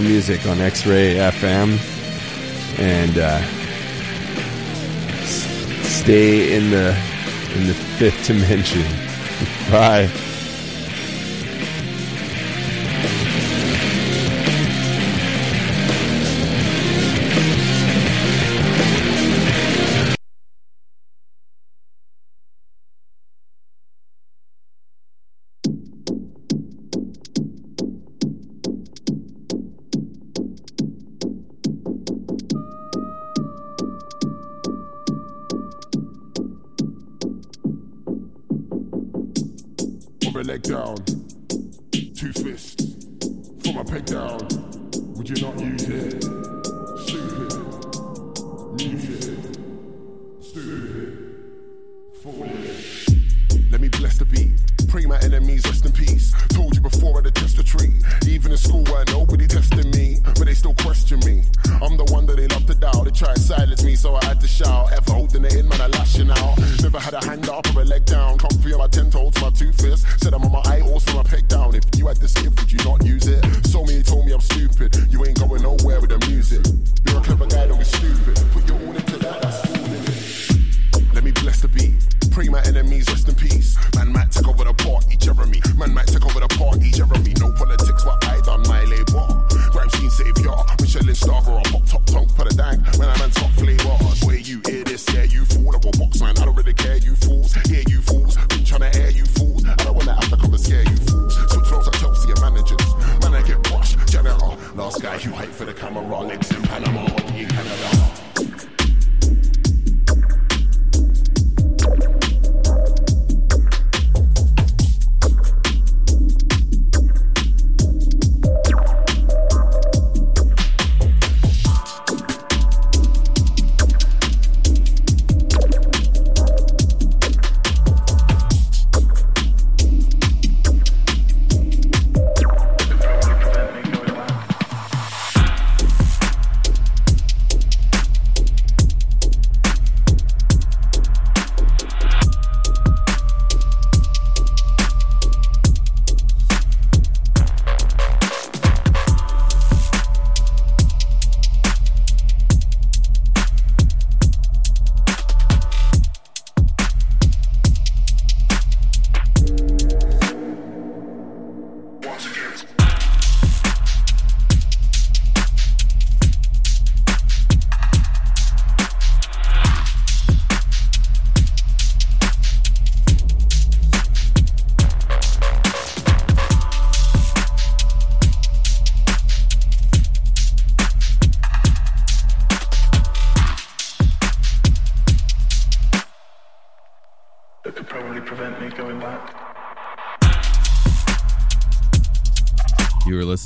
more music on X Ray FM. And uh, stay in the in the fifth dimension. Bye. Down, two fists, for my peg down. Would you not use it? Stupid. Music. Stupid. Foolish. Let me bless the beat. Pray my enemies rest in peace. Told you before I had test the tree. Even in school, where nobody testing me, but they still question me. I'm the one that they love to doubt. They try to silence me, so I had to shout. Ever holding it in, man, I lashing out. Never had a hand up or a leg down. Comfy on my ten toes, my two fists. Said I'm on my eye, also my peg down. If you had this gift, would you not use it? So many told me I'm stupid. You ain't going nowhere with the music. You're a clever guy, don't be stupid. Put your all into that, that's it. Let me bless the beat. Pray my enemies rest in peace. Man might take over the party, Jeremy. Man might take over the party, Jeremy. No politics, but I done my labor. Grime scene savior. Michelin star or a pop top tongue for the dang. When I'm on top flavor. Boy, you hear this, yeah, you fool. I'm a box, man. I don't really care, you fools. Hear you fools. Been trying to air you fools. I don't wanna have to come and scare you fools. Switch flows like Chelsea and managers. Man, I get washed. Janitor. Last guy who hate for the camera. Legs in Panama. In Canada.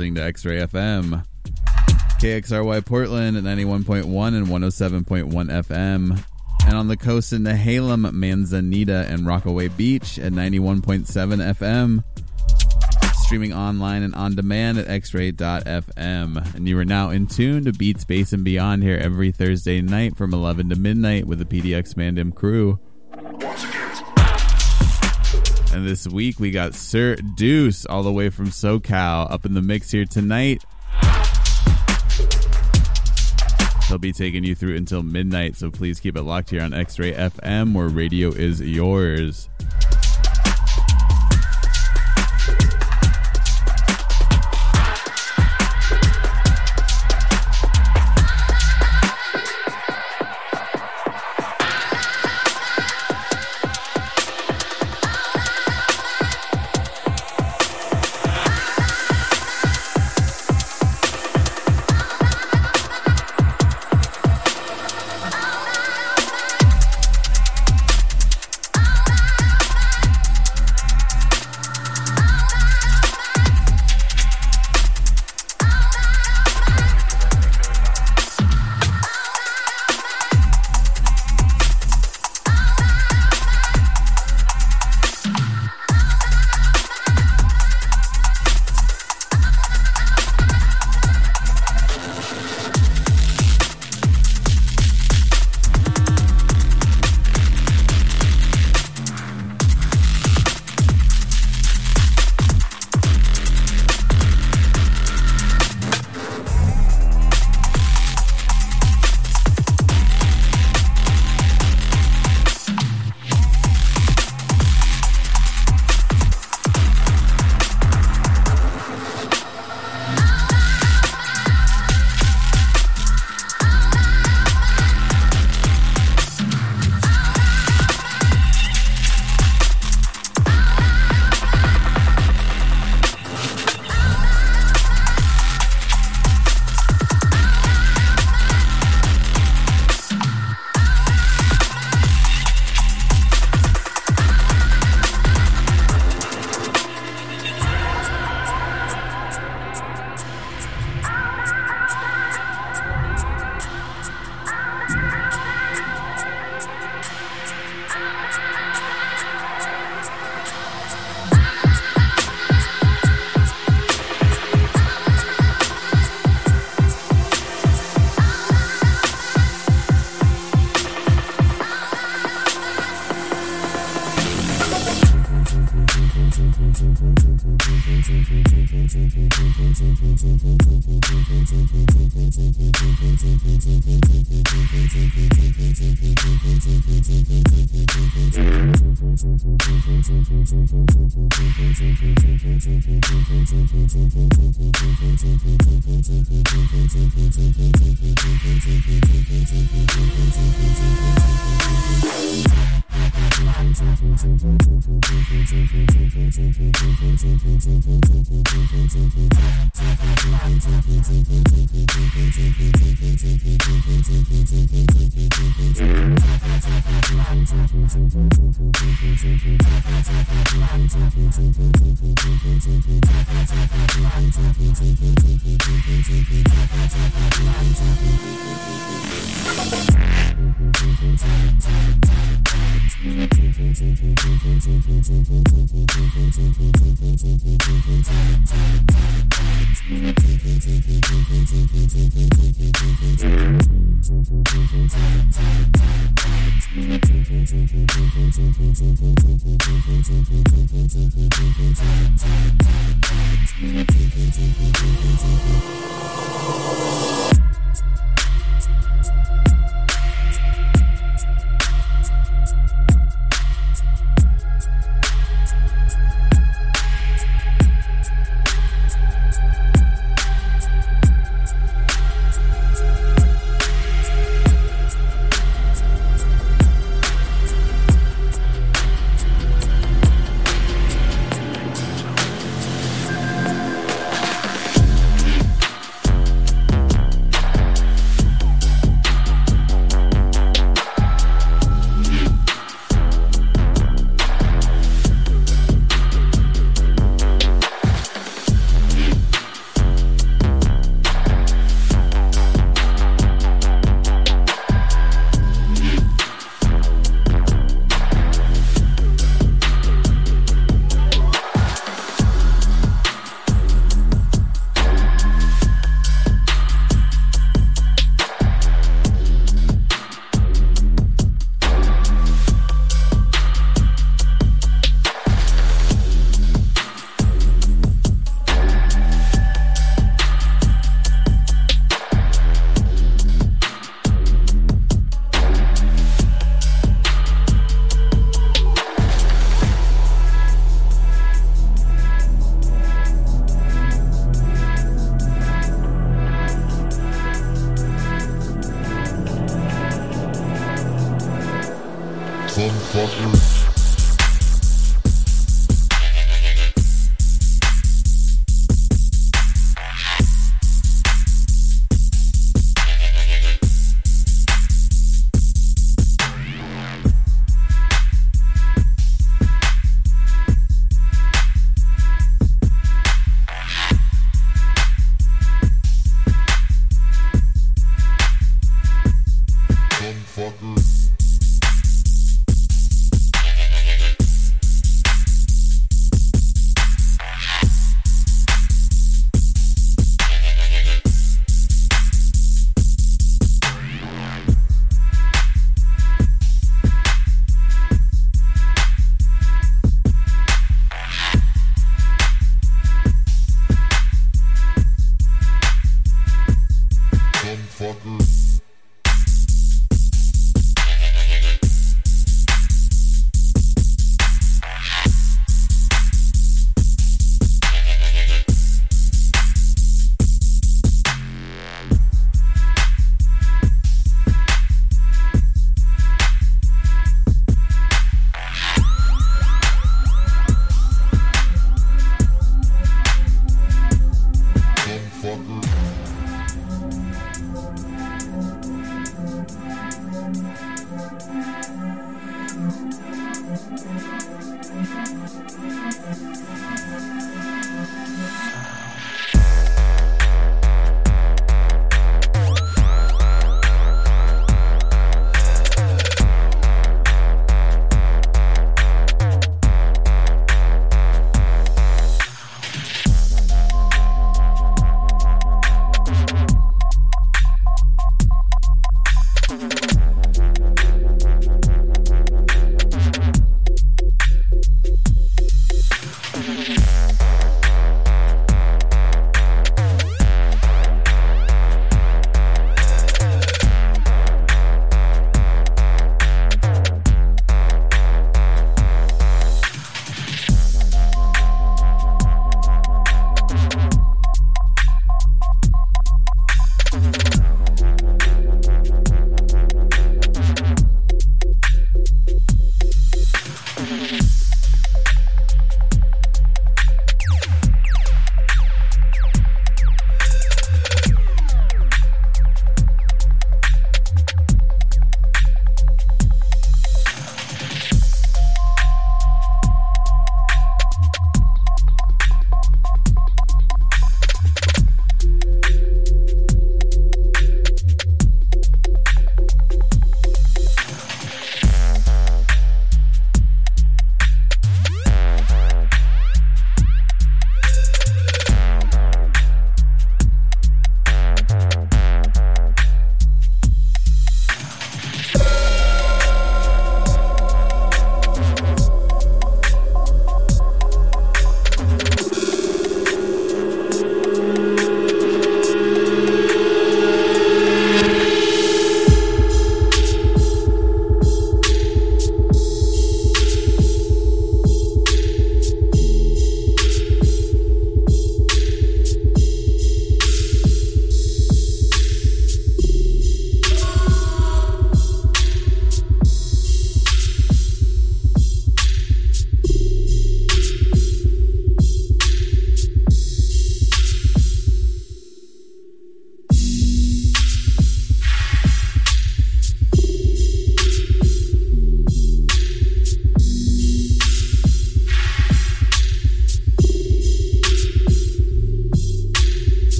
Listening to X Ray FM, KXRY Portland at 91.1 and 107.1 FM, and on the coast in Nehalem, Manzanita, and Rockaway Beach at 91.7 FM. Streaming online and on demand at xray.fm. And you are now in tune to Beats, Bass, and Beyond here every Thursday night from 11 to midnight with the PDX Mandem crew. And this week we got Sir Deuce all the way from SoCal up in the mix here tonight. He'll be taking you through until midnight, so please keep it locked here on X Ray FM where radio is yours.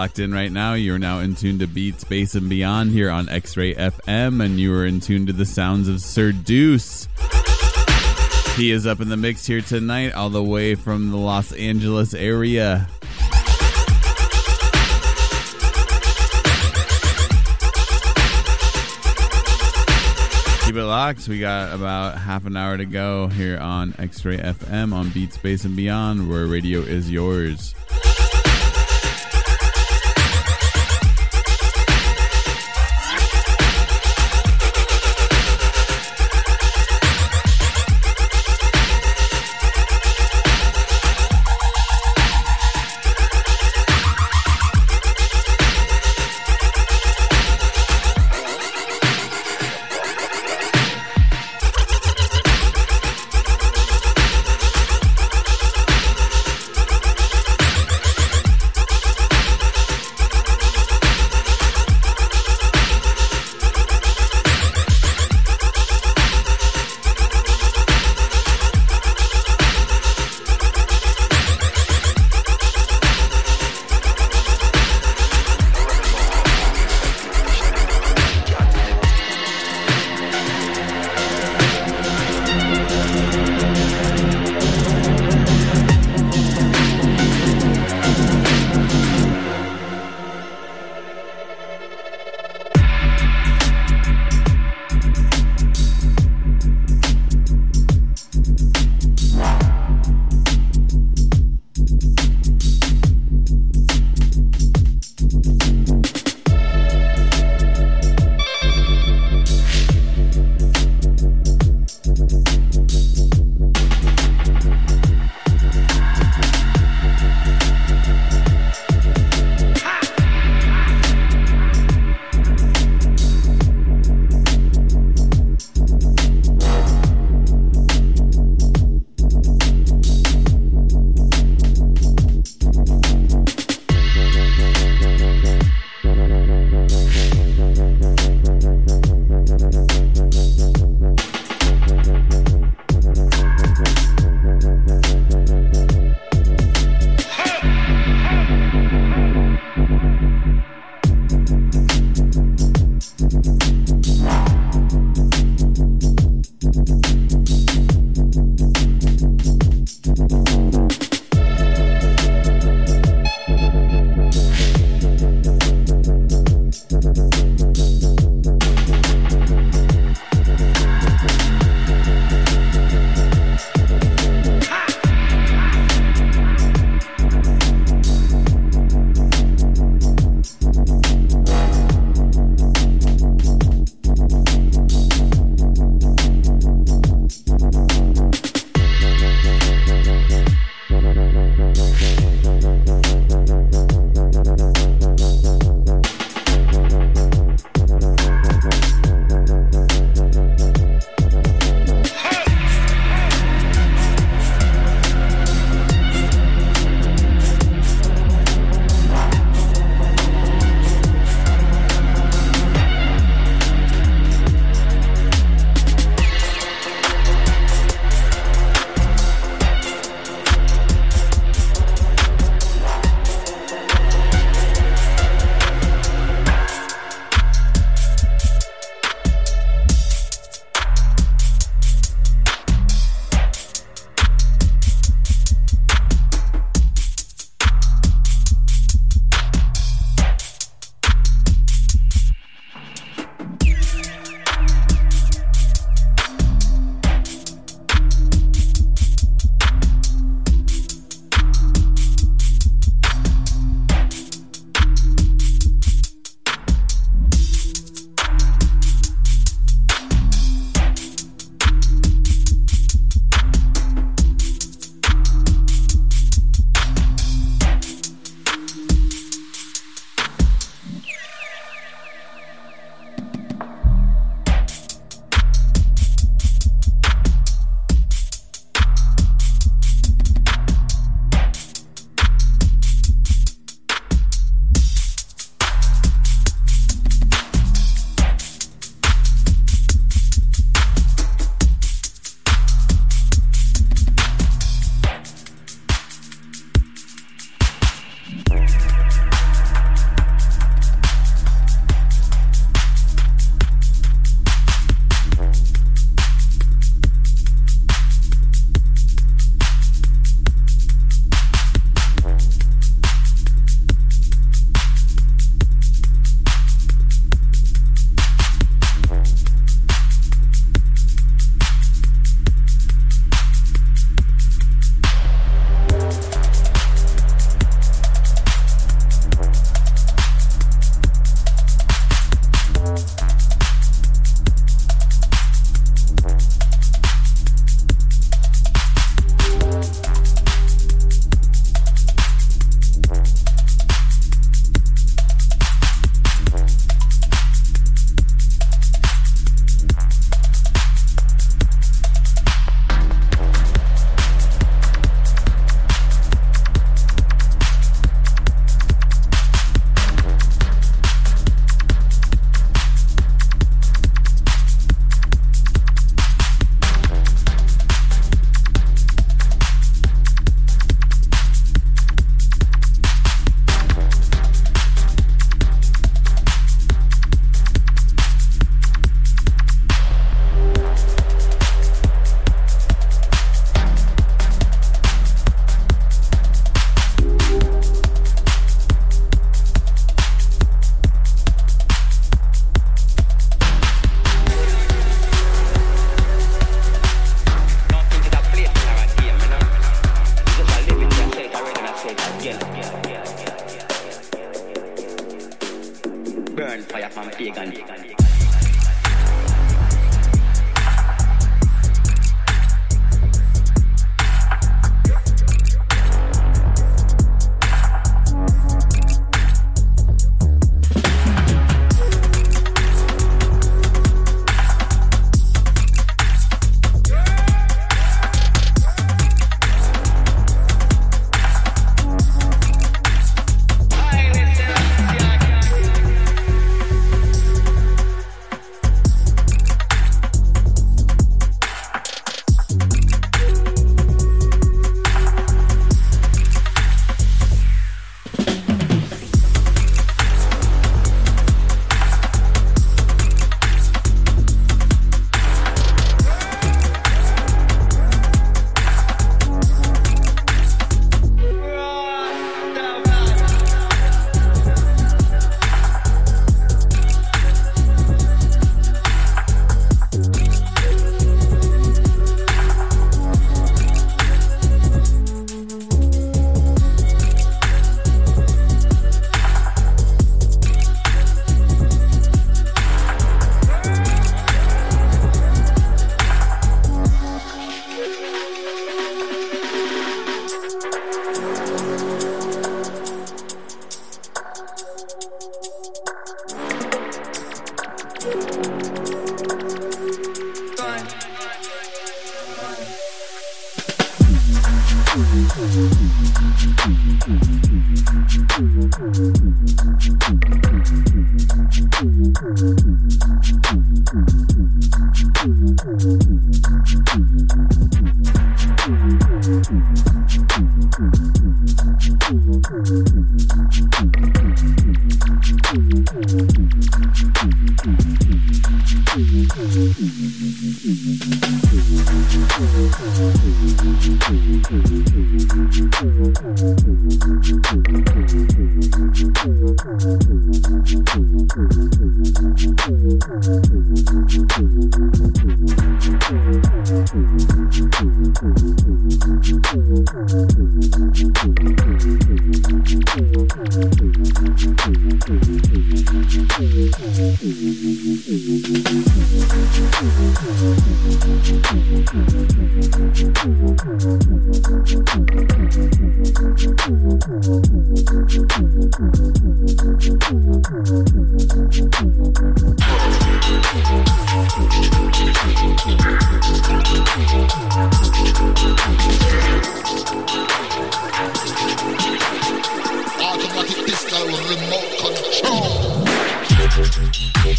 locked in right now. You're now in tune to Beats Bass and Beyond here on X Ray FM, and you are in tune to the sounds of Sir Deuce. He is up in the mix here tonight, all the way from the Los Angeles area. Keep it locked. We got about half an hour to go here on X Ray FM on Beats Bass and Beyond, where radio is yours.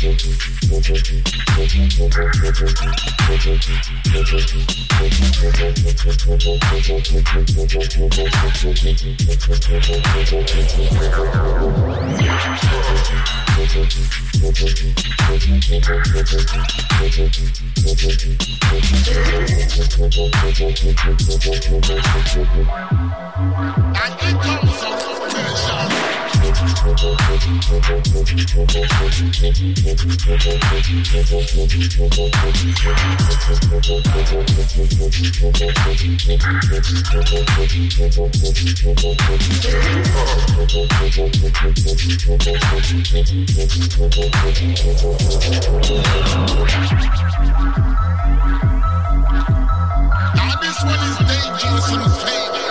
And it comes tension. Now this one is dangerous and famous.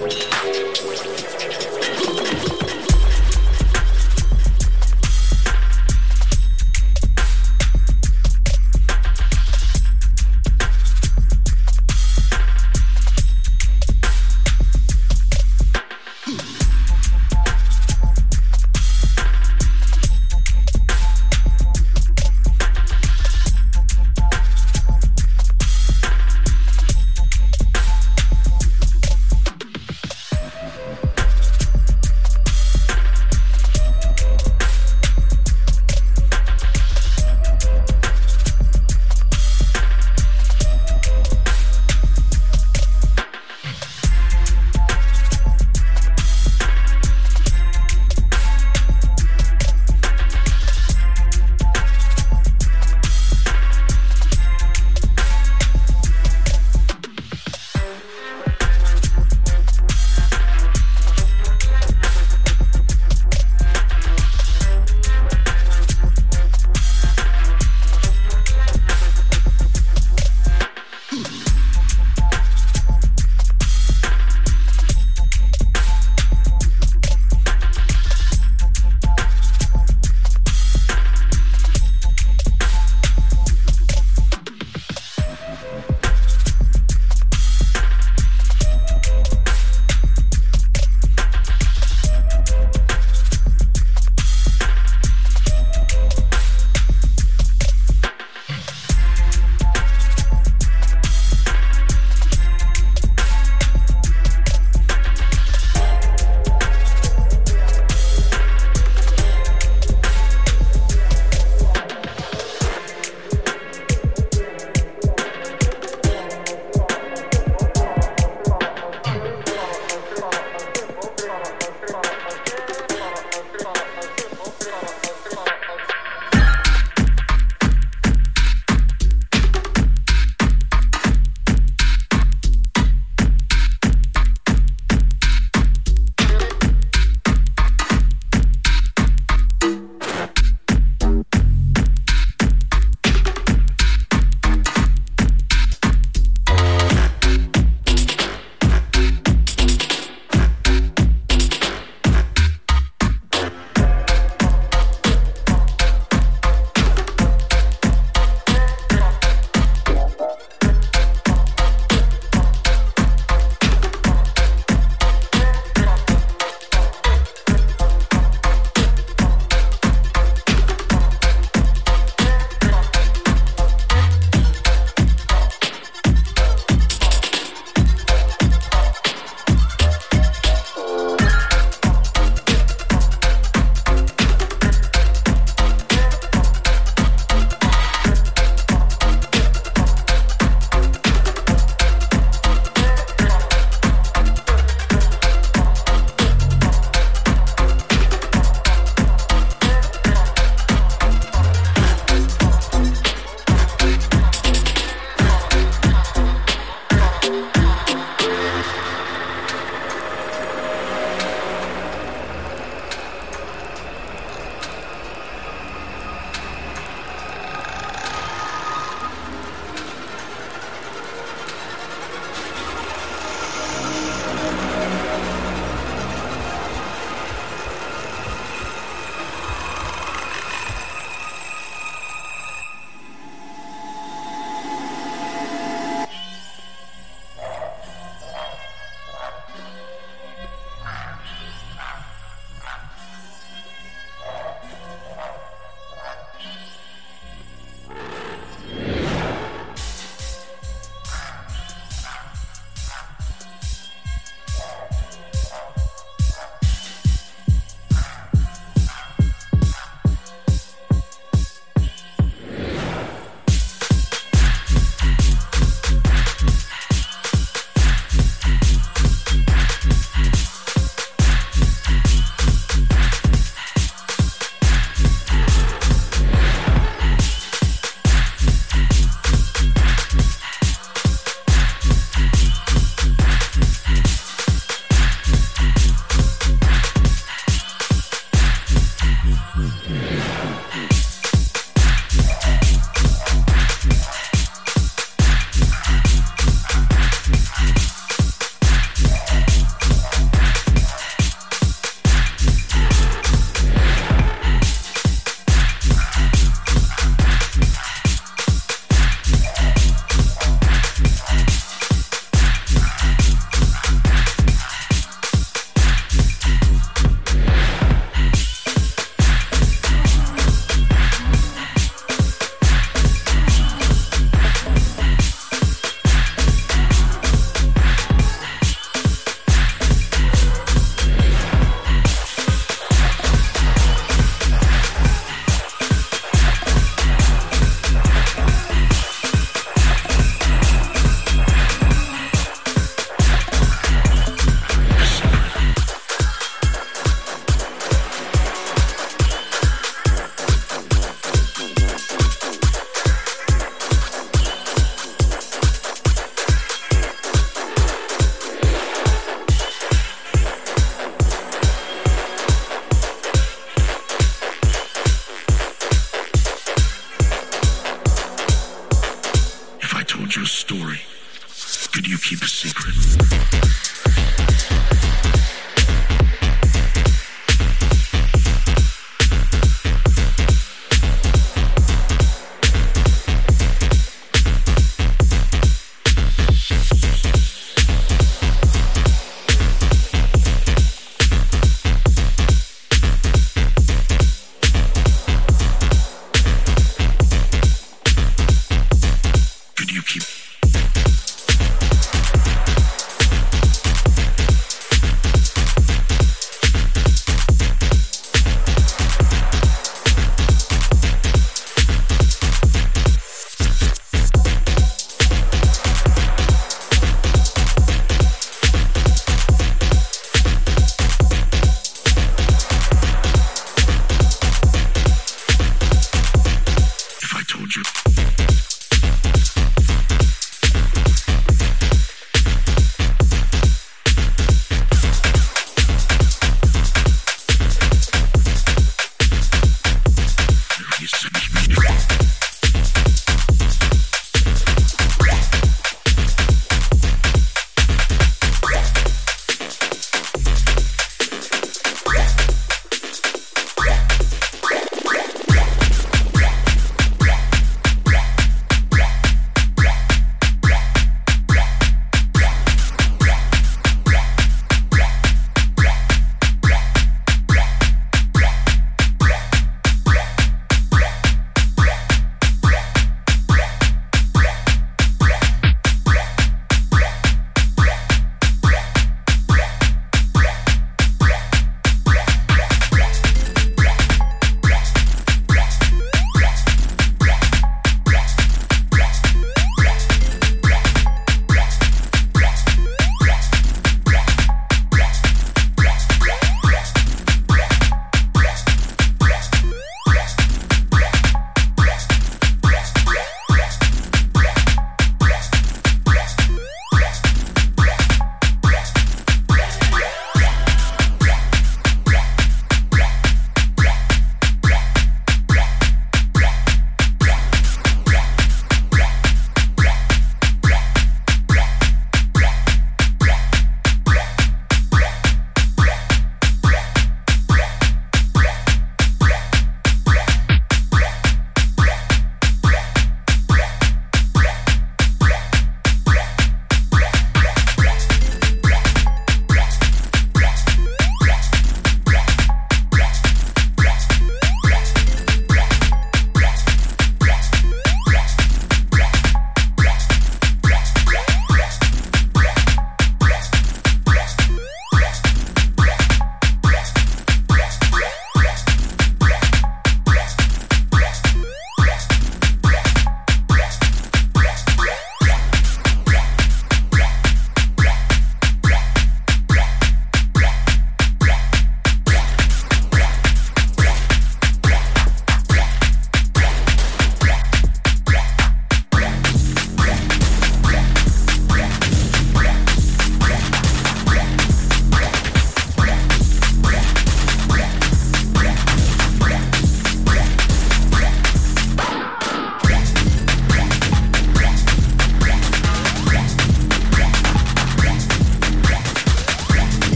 We'll